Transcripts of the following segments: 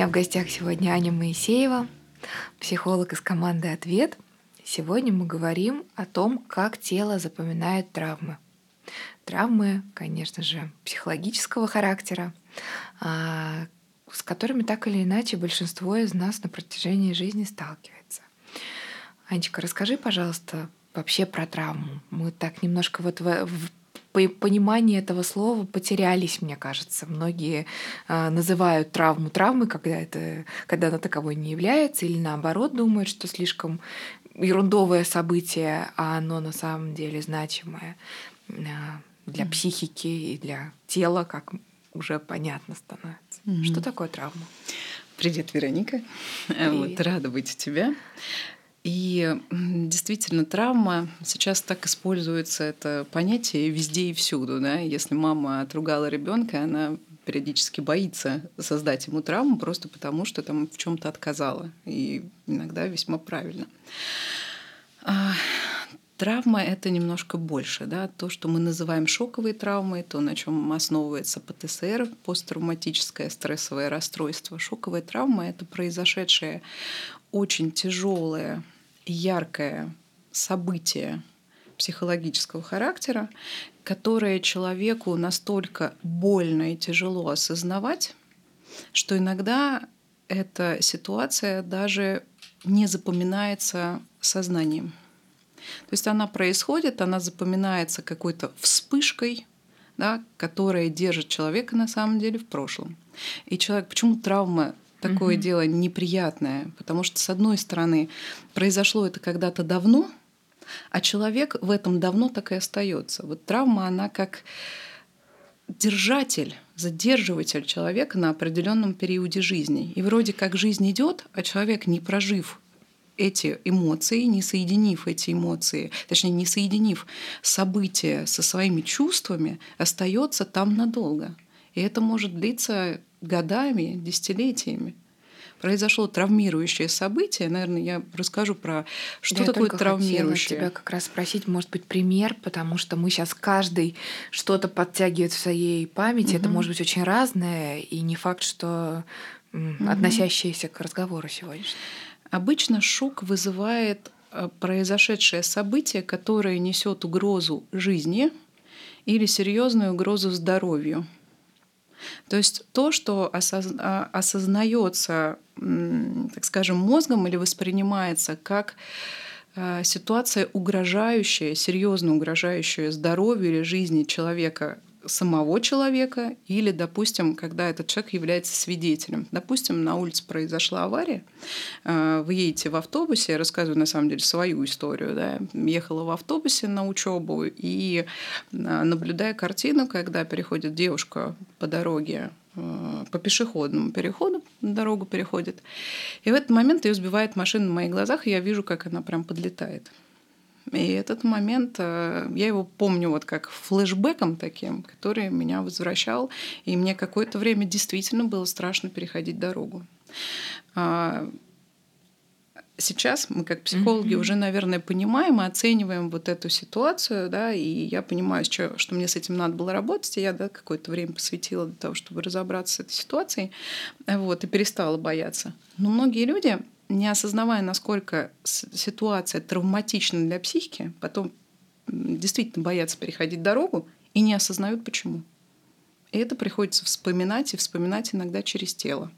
меня в гостях сегодня Аня Моисеева, психолог из команды «Ответ». Сегодня мы говорим о том, как тело запоминает травмы. Травмы, конечно же, психологического характера, а, с которыми так или иначе большинство из нас на протяжении жизни сталкивается. Анечка, расскажи, пожалуйста, вообще про травму. Мы так немножко вот в, в понимании этого слова потерялись, мне кажется. Многие э, называют травму травмой, когда, это, когда она таковой не является, или наоборот думают, что слишком ерундовое событие, а оно на самом деле значимое э, для психики и для тела, как уже понятно становится. Mm-hmm. Что такое травма? Привет, Вероника. Привет. Вот, рада быть у тебя. И действительно, травма сейчас так используется это понятие везде и всюду. Да? Если мама отругала ребенка, она периодически боится создать ему травму просто потому, что там в чем-то отказала. И иногда весьма правильно. А, травма это немножко больше, да, то, что мы называем шоковой травмой, то, на чем основывается ПТСР, посттравматическое стрессовое расстройство. Шоковая травма это произошедшее очень тяжелое, яркое событие психологического характера, которое человеку настолько больно и тяжело осознавать, что иногда эта ситуация даже не запоминается сознанием. То есть она происходит, она запоминается какой-то вспышкой, да, которая держит человека на самом деле в прошлом. И человек, почему травма такое угу. дело неприятное, потому что, с одной стороны, произошло это когда-то давно, а человек в этом давно так и остается. Вот травма, она как держатель, задерживатель человека на определенном периоде жизни. И вроде как жизнь идет, а человек, не прожив эти эмоции, не соединив эти эмоции, точнее, не соединив события со своими чувствами, остается там надолго. И это может длиться годами, десятилетиями произошло травмирующее событие, наверное, я расскажу про что да, такое я травмирующее. тебя как раз спросить, может быть, пример, потому что мы сейчас каждый что-то подтягивает в своей памяти. Угу. Это может быть очень разное, и не факт, что угу. относящееся к разговору сегодняшнему. Обычно шок вызывает э, произошедшее событие, которое несет угрозу жизни или серьезную угрозу здоровью. То есть то, что а, осознается, так скажем, мозгом или воспринимается как э, ситуация угрожающая, серьезно угрожающая здоровью или жизни человека самого человека или, допустим, когда этот человек является свидетелем. Допустим, на улице произошла авария, э, вы едете в автобусе, я рассказываю на самом деле свою историю, да, ехала в автобусе на учебу и э, наблюдая картину, когда переходит девушка по дороге э, по пешеходному переходу дорогу переходит. И в этот момент ее сбивает машина на моих глазах, и я вижу, как она прям подлетает. И этот момент, э, я его помню вот как флешбеком таким, который меня возвращал, и мне какое-то время действительно было страшно переходить дорогу. А, сейчас мы как психологи mm-hmm. уже, наверное, понимаем и оцениваем вот эту ситуацию, да, и я понимаю, что, что мне с этим надо было работать, и я да, какое-то время посвятила для того, чтобы разобраться с этой ситуацией, вот, и перестала бояться. Но многие люди не осознавая, насколько ситуация травматична для психики, потом действительно боятся переходить дорогу и не осознают почему. И это приходится вспоминать и вспоминать иногда через тело.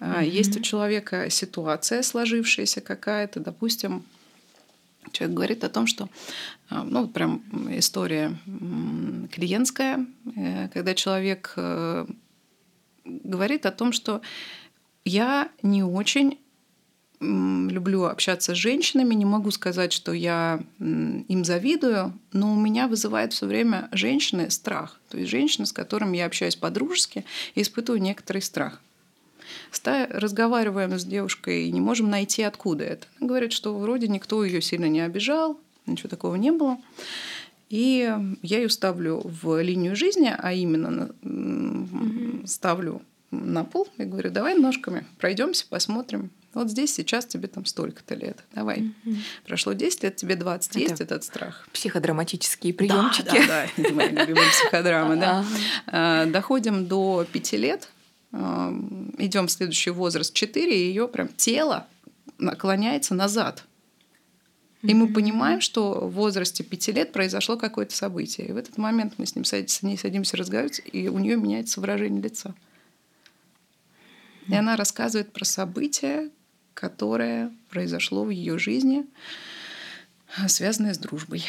Mm-hmm. Есть у человека ситуация сложившаяся какая-то, допустим, человек говорит о том, что, а, ну, прям история клиентская, э, когда человек э, говорит о том, что я не очень люблю общаться с женщинами, не могу сказать, что я им завидую, но у меня вызывает все время женщины страх. То есть женщины, с которыми я общаюсь по-дружески, испытываю некоторый страх. Разговариваем с девушкой и не можем найти, откуда это. Она говорит, что вроде никто ее сильно не обижал, ничего такого не было. И я ее ставлю в линию жизни, а именно mm-hmm. ставлю на пол и говорю, давай ножками пройдемся, посмотрим, вот здесь сейчас тебе там столько-то лет. Давай. Mm-hmm. Прошло 10 лет, тебе 20. Это Есть этот страх? Психодраматические приемчики. Да, да, да. Моя любимая психодрама, да. А, доходим до 5 лет. идем в следующий возраст 4, и ее прям тело наклоняется назад. И мы понимаем, что в возрасте 5 лет произошло какое-то событие. И в этот момент мы с, ним садимся, с ней садимся разговаривать, и у нее меняется выражение лица. И она рассказывает про событие, которое произошло в ее жизни, связанное с дружбой.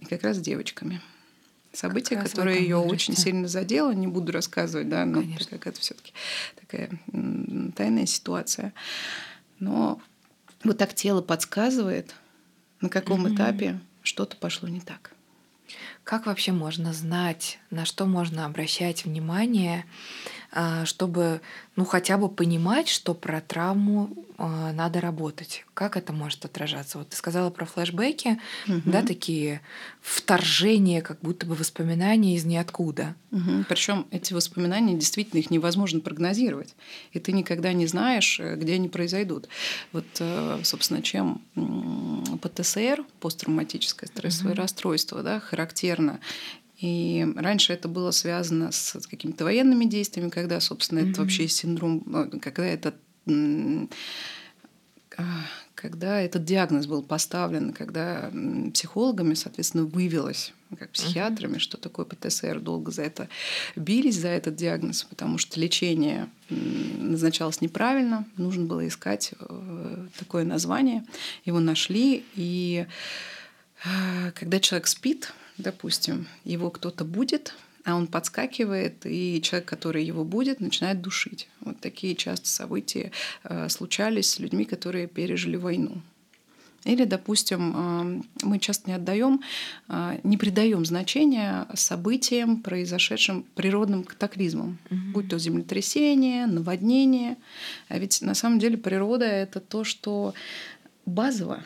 И как раз с девочками. Событие, которое ее очень сильно задело, не буду рассказывать, да, но Конечно. так как это все-таки такая тайная ситуация. Но вот так тело подсказывает, на каком mm-hmm. этапе что-то пошло не так. Как вообще можно знать, на что можно обращать внимание, а, чтобы ну, хотя бы понимать, что про травму э, надо работать. Как это может отражаться? Вот ты сказала про флешбеки, угу. да, такие вторжения, как будто бы воспоминания из ниоткуда. Угу. Причем эти воспоминания действительно их невозможно прогнозировать, и ты никогда не знаешь, э, где они произойдут. Вот, э, собственно, чем ПТСР, посттравматическое стрессовое угу. расстройство, да, характерно и раньше это было связано с какими-то военными действиями, когда, собственно, mm-hmm. это вообще синдром, ну, когда этот а, когда этот диагноз был поставлен, когда психологами, соответственно, вывелось, как психиатрами, что такое ПТСР, долго за это бились, за этот диагноз, потому что лечение назначалось неправильно, нужно было искать э, такое название, его нашли, и а, когда человек спит, допустим, его кто-то будет, а он подскакивает, и человек, который его будет, начинает душить. Вот такие часто события э, случались с людьми, которые пережили войну. Или, допустим, э, мы часто не отдаем, э, не придаем значения событиям, произошедшим природным катаклизмам, угу. будь то землетрясение, наводнение. А ведь на самом деле природа это то, что базово.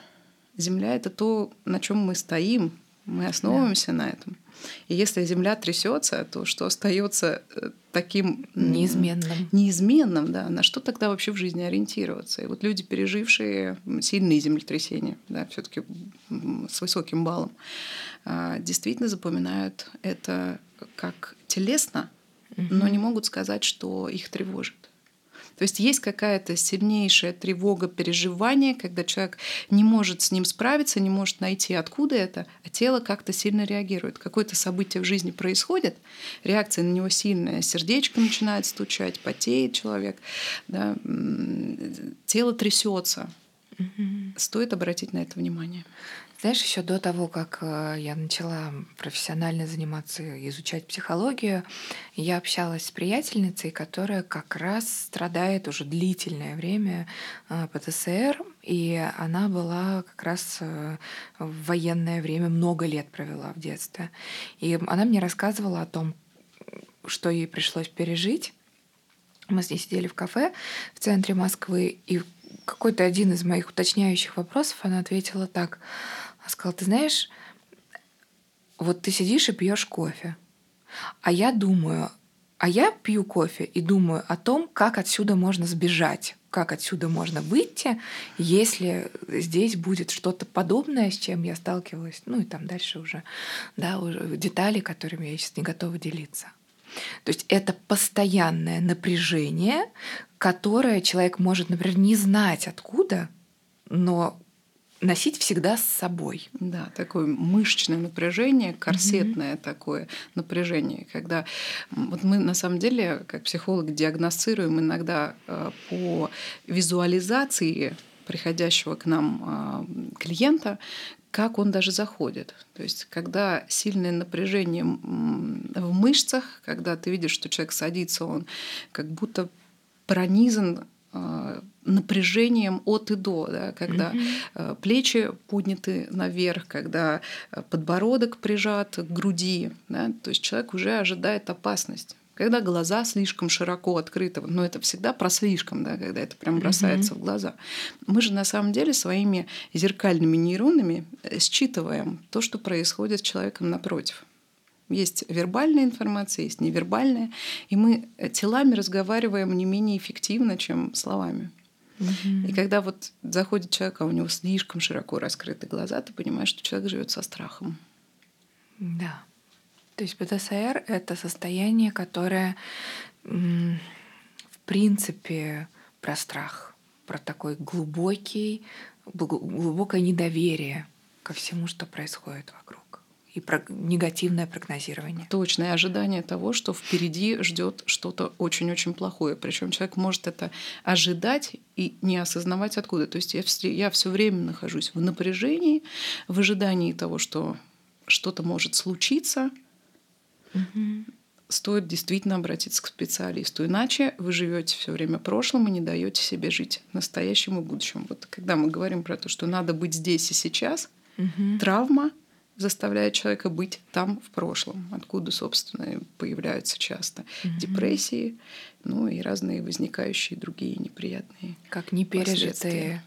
Земля это то, на чем мы стоим, мы основываемся да. на этом. И если Земля трясется, то что остается э, таким неизменным. Неизменным, да. На что тогда вообще в жизни ориентироваться? И вот люди, пережившие сильные землетрясения, да, все-таки с высоким баллом, а, действительно запоминают это как телесно, но не могут сказать, что их тревожит. То есть есть какая-то сильнейшая тревога, переживание, когда человек не может с ним справиться, не может найти, откуда это, а тело как-то сильно реагирует. Какое-то событие в жизни происходит, реакция на него сильная, сердечко начинает стучать, потеет человек, да, тело трясется. Угу. Стоит обратить на это внимание. Знаешь, еще до того, как э, я начала профессионально заниматься, изучать психологию, я общалась с приятельницей, которая как раз страдает уже длительное время э, ПТСР, и она была как раз э, в военное время, много лет провела в детстве. И она мне рассказывала о том, что ей пришлось пережить. Мы с ней сидели в кафе в центре Москвы, и какой-то один из моих уточняющих вопросов она ответила так — сказал, ты знаешь, вот ты сидишь и пьешь кофе, а я думаю, а я пью кофе и думаю о том, как отсюда можно сбежать, как отсюда можно выйти, если здесь будет что-то подобное, с чем я сталкивалась, ну и там дальше уже, да, уже детали, которыми я сейчас не готова делиться. То есть это постоянное напряжение, которое человек может, например, не знать откуда, но носить всегда с собой. Да, такое мышечное напряжение, корсетное mm-hmm. такое напряжение, когда вот мы на самом деле, как психологи, диагностируем иногда э, по визуализации приходящего к нам э, клиента, как он даже заходит. То есть, когда сильное напряжение в мышцах, когда ты видишь, что человек садится, он как будто пронизан э, напряжением от и до, да, когда mm-hmm. плечи подняты наверх, когда э, подбородок прижат к груди, да, то есть человек уже ожидает опасность. Когда глаза слишком широко открыты, но это всегда про слишком, да, когда это прям бросается mm-hmm. в глаза. Мы же на самом деле своими зеркальными нейронами э, считываем то, что происходит с человеком напротив. Есть вербальная информация, есть невербальная, и мы телами разговариваем не менее эффективно, чем словами. Угу. И когда вот заходит человек, а у него слишком широко раскрыты глаза, ты понимаешь, что человек живет со страхом. Да. То есть ПТСР — это состояние, которое в принципе про страх, про такой глубокий, глубокое недоверие ко всему, что происходит вокруг и негативное прогнозирование. Точное ожидание того, что впереди ждет что-то очень-очень плохое. Причем человек может это ожидать и не осознавать откуда. То есть я, все, я все время нахожусь в напряжении, в ожидании того, что что-то может случиться. Угу. Стоит действительно обратиться к специалисту. Иначе вы живете все время прошлым и не даете себе жить настоящим и будущим. Вот когда мы говорим про то, что надо быть здесь и сейчас, угу. травма заставляет человека быть там в прошлом, откуда, собственно, появляются часто угу. депрессии, ну и разные возникающие другие неприятные как непережитые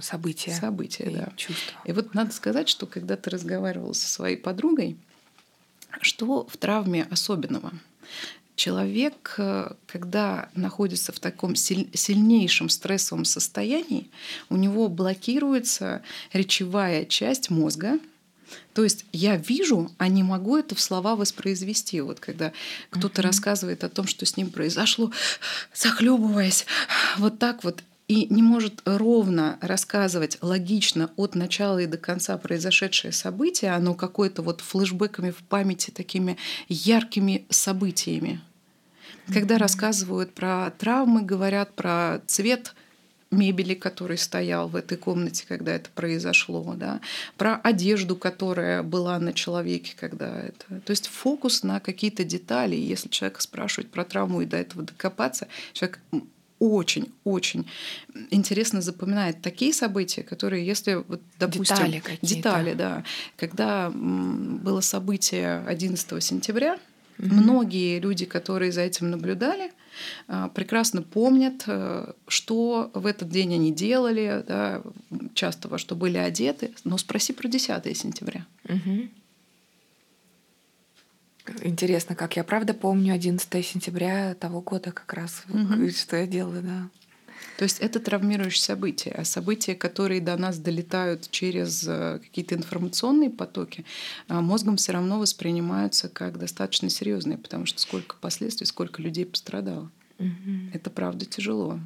события, события, и да. чувства. И вот надо сказать, что когда ты разговаривал со своей подругой, что в травме особенного? Человек, э, когда находится в таком сильнейшем стрессовом состоянии, у него блокируется речевая часть мозга, то есть я вижу, а не могу это в слова воспроизвести. Вот когда кто-то uh-huh. рассказывает о том, что с ним произошло, захлебываясь, вот так вот, и не может ровно рассказывать логично от начала и до конца произошедшее событие, оно какое-то вот флешбеками в памяти такими яркими событиями. Когда рассказывают про травмы, говорят про цвет мебели, который стоял в этой комнате, когда это произошло, да, про одежду, которая была на человеке, когда это. То есть фокус на какие-то детали. Если человека спрашивать про травму и до этого докопаться, человек очень-очень интересно запоминает такие события, которые, если, вот, допустим, детали, детали да, когда было событие 11 сентября, угу. многие люди, которые за этим наблюдали, прекрасно помнят, э, что в этот день они делали, да, часто во что были одеты. Но спроси про 10 сентября. Угу. Интересно, как я правда помню 11 сентября того года как раз, угу. что я делала, да. То есть это травмирующие события, а события, которые до нас долетают через э, какие-то информационные потоки, а мозгом все равно воспринимаются как достаточно серьезные, потому что сколько последствий, сколько людей пострадало. Угу. Это правда тяжело.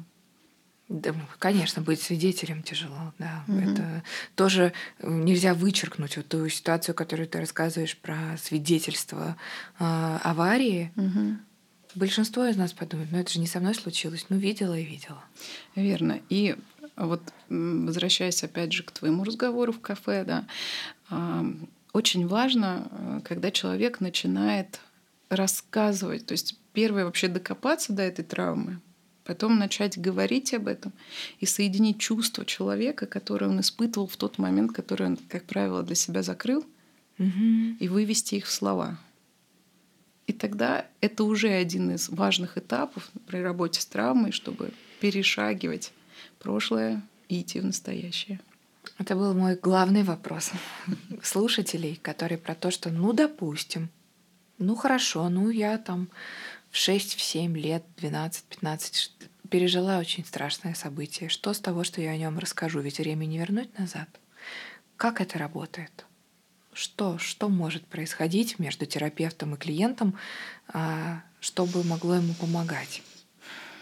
Да, конечно, быть свидетелем тяжело, да. Угу. Это тоже э, нельзя вычеркнуть вот ту ситуацию, которую ты рассказываешь про свидетельство э, аварии. Угу. Большинство из нас подумает, ну это же не со мной случилось, ну видела и видела. Верно. И вот возвращаясь опять же к твоему разговору в кафе, да, очень важно, э, когда человек начинает рассказывать, то есть первое вообще докопаться до этой травмы, потом начать говорить об этом и соединить чувство человека, которое он испытывал в тот момент, который он, как правило, для себя закрыл, угу. и вывести их в слова. И тогда это уже один из важных этапов при работе с травмой, чтобы перешагивать прошлое и идти в настоящее. Это был мой главный вопрос слушателей, которые про то, что, ну, допустим, ну, хорошо, ну, я там в 6-7 лет, 12-15 пережила очень страшное событие. Что с того, что я о нем расскажу? Ведь время не вернуть назад. Как это работает? Что, что может происходить между терапевтом и клиентом, а, чтобы могло ему помогать.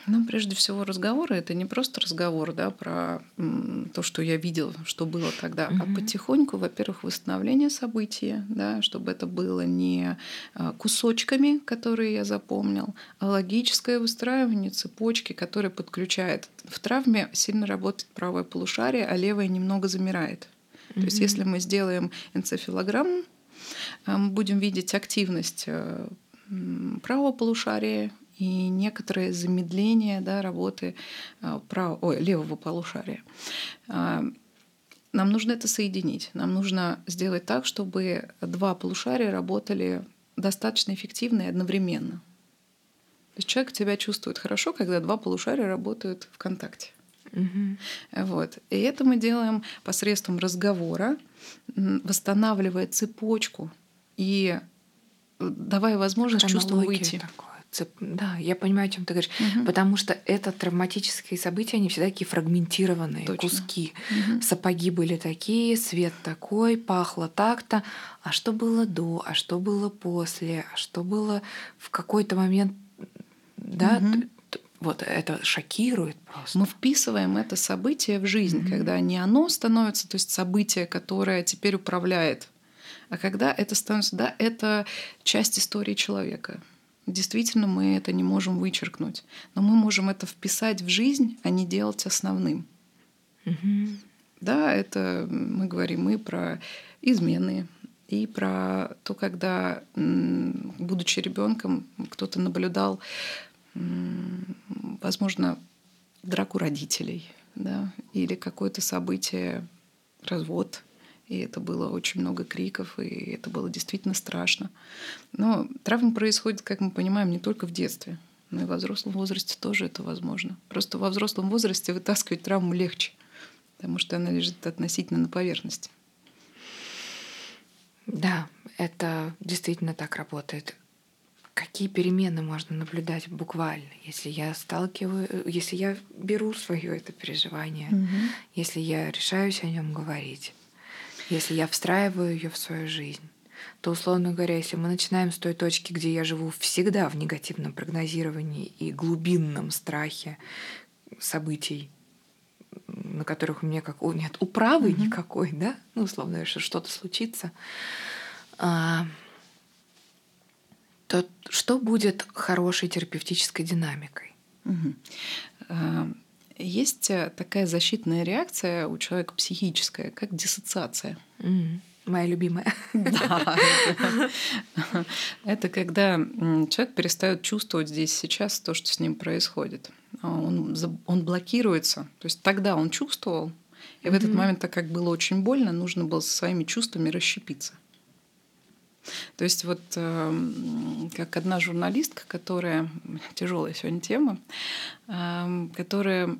Ну, прежде всего, разговоры это не просто разговор, да, про то, что я видел, что было тогда, mm-hmm. а потихоньку, во-первых, восстановление события, да, чтобы это было не а, кусочками, которые я запомнил, а логическое выстраивание цепочки, которая подключает. В травме сильно работает правое полушарие, а левое немного замирает. То есть если мы сделаем энцефалограмму, э, мы будем видеть активность э, правого полушария и некоторое замедление да, работы э, правого, ой, левого полушария. Нам нужно это соединить. Нам нужно сделать так, чтобы два полушария работали достаточно эффективно и одновременно. То есть человек себя чувствует хорошо, когда два полушария работают в контакте. Угу. Вот. И это мы делаем посредством разговора, восстанавливая цепочку и э, давая возможность чувству выйти. Такое. Да, я понимаю, о чем ты говоришь. Угу. Потому что это травматические события, они всегда такие фрагментированные Точно. куски. Угу. Сапоги были такие, свет такой, пахло так-то. А что было до, а что было после, а что было в какой-то момент да, угу. Вот это шокирует просто. Мы вписываем это событие в жизнь, угу. когда не оно становится, то есть событие, которое теперь управляет, а когда это становится, да, это часть истории человека. Действительно, мы это не можем вычеркнуть, но мы можем это вписать в жизнь, а не делать основным. Угу. Да, это мы говорим и про измены, и про то, когда, будучи ребенком, кто-то наблюдал, возможно, драку родителей, да, или какое-то событие, развод, и это было очень много криков, и это было действительно страшно. Но травма происходит, как мы понимаем, не только в детстве, но и во взрослом возрасте тоже это возможно. Просто во взрослом возрасте вытаскивать травму легче, потому что она лежит относительно на поверхности. Да, это действительно так работает. Какие перемены можно наблюдать буквально, если я сталкиваю, если я беру свое это переживание, угу. если я решаюсь о нем говорить, если я встраиваю ее в свою жизнь, то, условно говоря, если мы начинаем с той точки, где я живу всегда в негативном прогнозировании и глубинном страхе событий, на которых у меня как о, нет управы mm-hmm. никакой, да, ну условно, что что-то случится, а, то что будет хорошей терапевтической динамикой? Uh, есть э, такая защитная реакция у человека психическая, как диссоциация. Mm-hmm. Моя любимая. Да. Это когда человек перестает чувствовать здесь сейчас то, что с ним происходит. А он, он блокируется. То есть тогда он чувствовал, и в этот момент, так как было очень больно, нужно было со своими чувствами расщепиться. То есть вот эм, как одна журналистка, которая тяжелая сегодня тема, эм, которая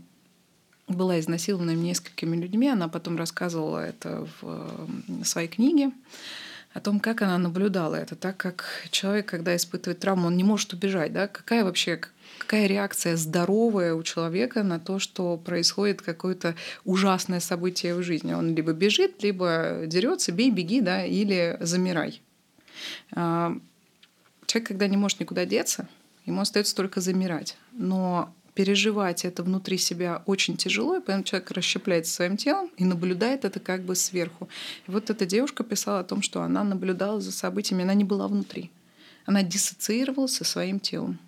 была изнасилована несколькими людьми. Она потом рассказывала это в своей книге о том, как она наблюдала это, так как человек, когда испытывает травму, он не может убежать, да, какая вообще какая реакция здоровая у человека на то, что происходит какое-то ужасное событие в жизни. Он либо бежит, либо дерется, бей, беги, да, или замирай. А, человек, когда не может никуда деться, ему остается только замирать. Но переживать это внутри себя очень тяжело, и поэтому человек расщепляется своим телом и наблюдает это как бы сверху. И вот эта девушка писала о том, что она наблюдала за событиями, она не была внутри. Она диссоциировалась со своим телом.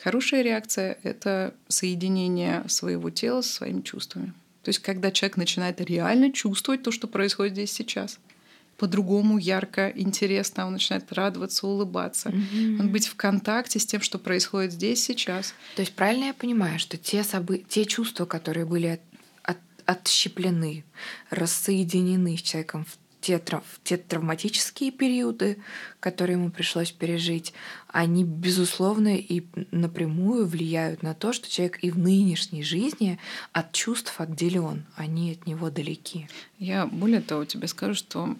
Хорошая реакция — это соединение своего тела со своими чувствами. То есть когда человек начинает реально чувствовать то, что происходит здесь сейчас — по-другому ярко, интересно, он начинает радоваться, улыбаться, mm-hmm. он быть в контакте с тем, что происходит здесь сейчас. То есть правильно я понимаю, что те, собы... те чувства, которые были от... От... отщеплены, рассоединены с человеком в те, трав... те травматические периоды, которые ему пришлось пережить, они, безусловно, и напрямую влияют на то, что человек и в нынешней жизни от чувств отделен, они от него далеки. Я более того тебе скажу, что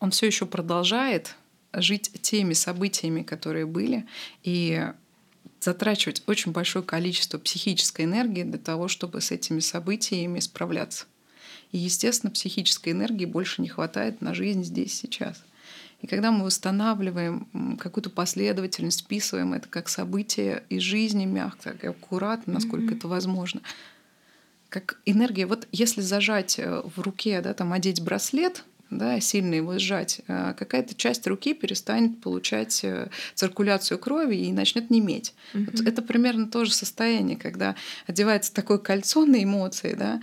он все еще продолжает жить теми событиями, которые были, и затрачивать очень большое количество психической энергии для того, чтобы с этими событиями справляться. И, естественно, психической энергии больше не хватает на жизнь здесь, сейчас. И когда мы восстанавливаем какую-то последовательность, вписываем это как событие из жизни мягко и аккуратно, насколько mm-hmm. это возможно, как энергия. Вот если зажать э, в руке, да, там одеть браслет, да, сильно его сжать, а какая-то часть руки перестанет получать э, циркуляцию крови и начнет неметь. Угу. Вот это примерно то же состояние, когда одевается такое кольцо на эмоции, да,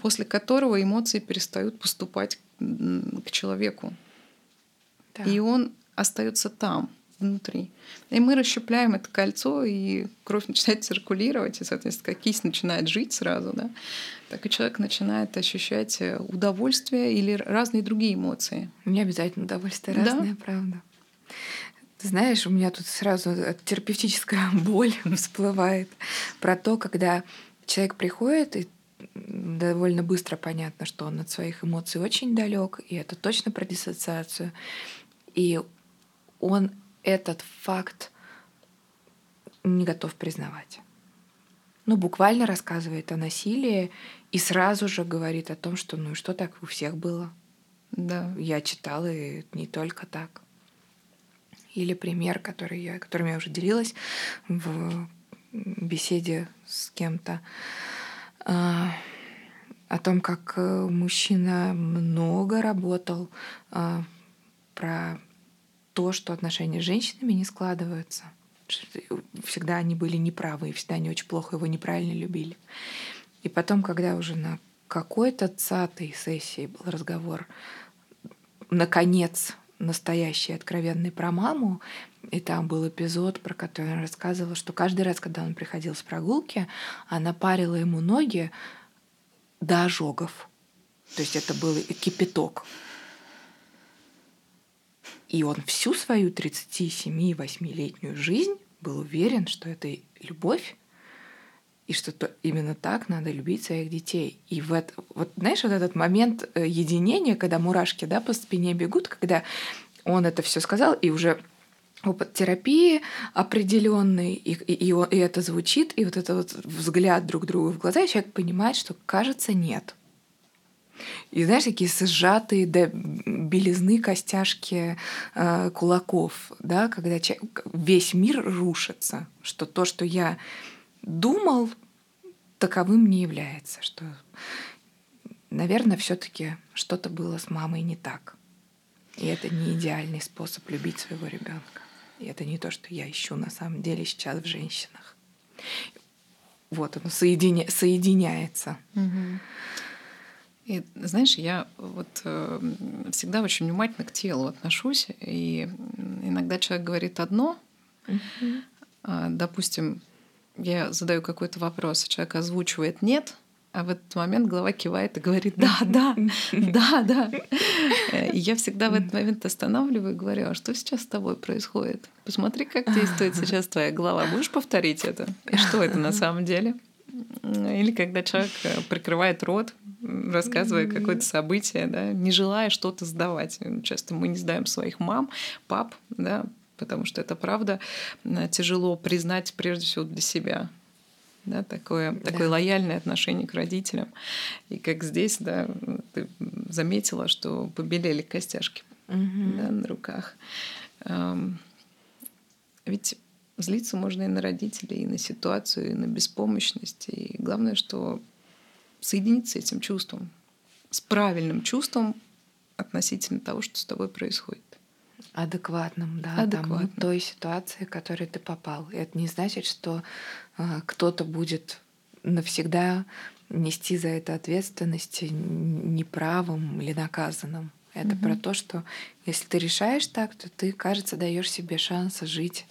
после которого эмоции перестают поступать к человеку. Да. И он остается там внутри. И мы расщепляем это кольцо, и кровь начинает циркулировать, и, соответственно, кисть начинает жить сразу, да, так и человек начинает ощущать э, удовольствие или разные другие эмоции. Не обязательно удовольствие, разное, да? правда. Ты знаешь, у меня тут сразу терапевтическая боль всплывает про то, когда человек приходит, и довольно быстро понятно, что он от своих эмоций очень далек, и это точно про диссоциацию. И он этот факт не готов признавать. Ну, буквально рассказывает о насилии и сразу же говорит о том, что ну и что так у всех было. Да. Я читала, и не только так. или пример, который я, которым я уже делилась в беседе с кем-то, а, о том, как э, мужчина много работал а, про то, что отношения с женщинами не складываются. Всегда они были неправы, и всегда они очень плохо его неправильно любили. И потом, когда уже на какой-то цатой сессии был разговор, наконец, настоящий, откровенный про маму, и там был эпизод, про который он рассказывал, что каждый раз, когда он приходил с прогулки, она парила ему ноги до ожогов. То есть это был кипяток. И он всю свою 37-8-летнюю жизнь был уверен, что это любовь, и что то именно так надо любить своих детей. И вот, вот знаешь, вот этот момент э, единения, когда мурашки да, по спине бегут, когда он это все сказал, и уже опыт терапии определенный, и, и, и, и это звучит, и вот этот вот взгляд друг другу в глаза, и человек понимает, что кажется нет. И знаешь, такие сжатые до белизны костяшки э, кулаков, да, когда человек, весь мир рушится, что то, что я думал, таковым не является, что, наверное, все-таки что-то было с мамой не так. И это не идеальный способ любить своего ребенка. И это не то, что я ищу на самом деле сейчас в женщинах. Вот оно соединя... соединяется. Угу. И знаешь, я вот э, всегда очень внимательно к телу отношусь, и иногда человек говорит одно, угу. э, допустим, я задаю какой-то вопрос, а человек озвучивает «нет», а в этот момент голова кивает и говорит «да, да, да, да». И я всегда в этот момент останавливаю и говорю «а что сейчас с тобой происходит? Посмотри, как действует сейчас твоя голова. Будешь повторить это? И что это на самом деле?» Или когда человек э, прикрывает рот, рассказывая какое-то событие, да, не желая что-то сдавать. Часто мы не сдаем своих мам, пап, да, потому что это правда тяжело признать прежде всего для себя. Да, такое, да. такое лояльное отношение к родителям. И как здесь, да, ты заметила, что побелели костяшки угу. да, на руках. Ведь злиться можно и на родителей, и на ситуацию, и на беспомощность. И главное, что соединиться с этим чувством, с правильным чувством относительно того, что с тобой происходит. Адекватным, да, Адекватным. Тому, той ситуации, в которой ты попал. И это не значит, что э, кто-то будет навсегда нести за это ответственность неправым или наказанным. Это угу. про то, что если ты решаешь так, то ты, кажется, даешь себе шанс жить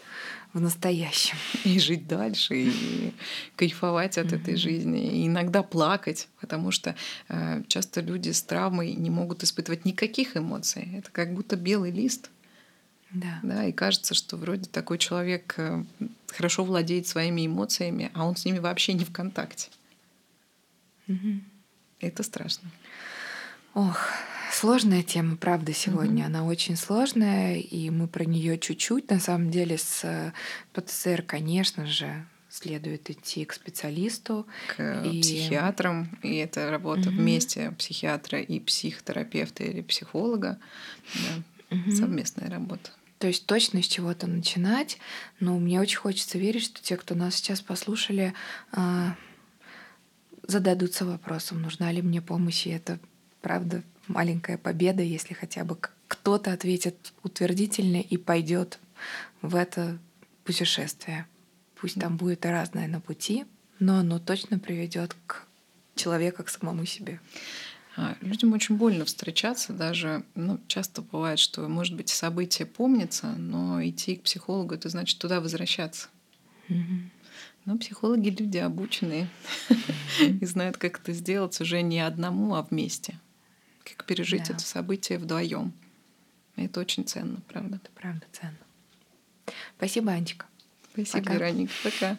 в настоящем. И жить дальше, и кайфовать от этой жизни. И иногда плакать, потому что э, часто люди с травмой не могут испытывать никаких эмоций. Это как будто белый лист. Да. да. И кажется, что вроде такой человек э, хорошо владеет своими эмоциями, а он с ними вообще не в контакте. Угу. Это страшно. Ох, Сложная тема, правда, сегодня. Mm-hmm. Она очень сложная, и мы про нее чуть-чуть. На самом деле с э, ПТСР, конечно же, следует идти к специалисту. К и... психиатрам. И это работа mm-hmm. вместе психиатра и психотерапевта или психолога. Да, mm-hmm. Совместная работа. То есть точно с чего-то начинать. Но мне очень хочется верить, что те, кто нас сейчас послушали, а, зададутся вопросом, нужна ли мне помощь, и это правда маленькая победа, если хотя бы кто-то ответит утвердительно и пойдет в это путешествие. Пусть там будет и разное на пути, но оно точно приведет к человеку к самому себе. А, людям очень больно встречаться, даже ну, часто бывает, что, может быть, событие помнится, но идти к психологу это значит туда возвращаться. Mm-hmm. Но психологи люди обученные mm-hmm. и знают, как это сделать уже не одному, а вместе как пережить да. это событие вдвоем. Это очень ценно, правда. Это правда ценно. Спасибо, Анечка. Спасибо, Пока. Вероника. Пока.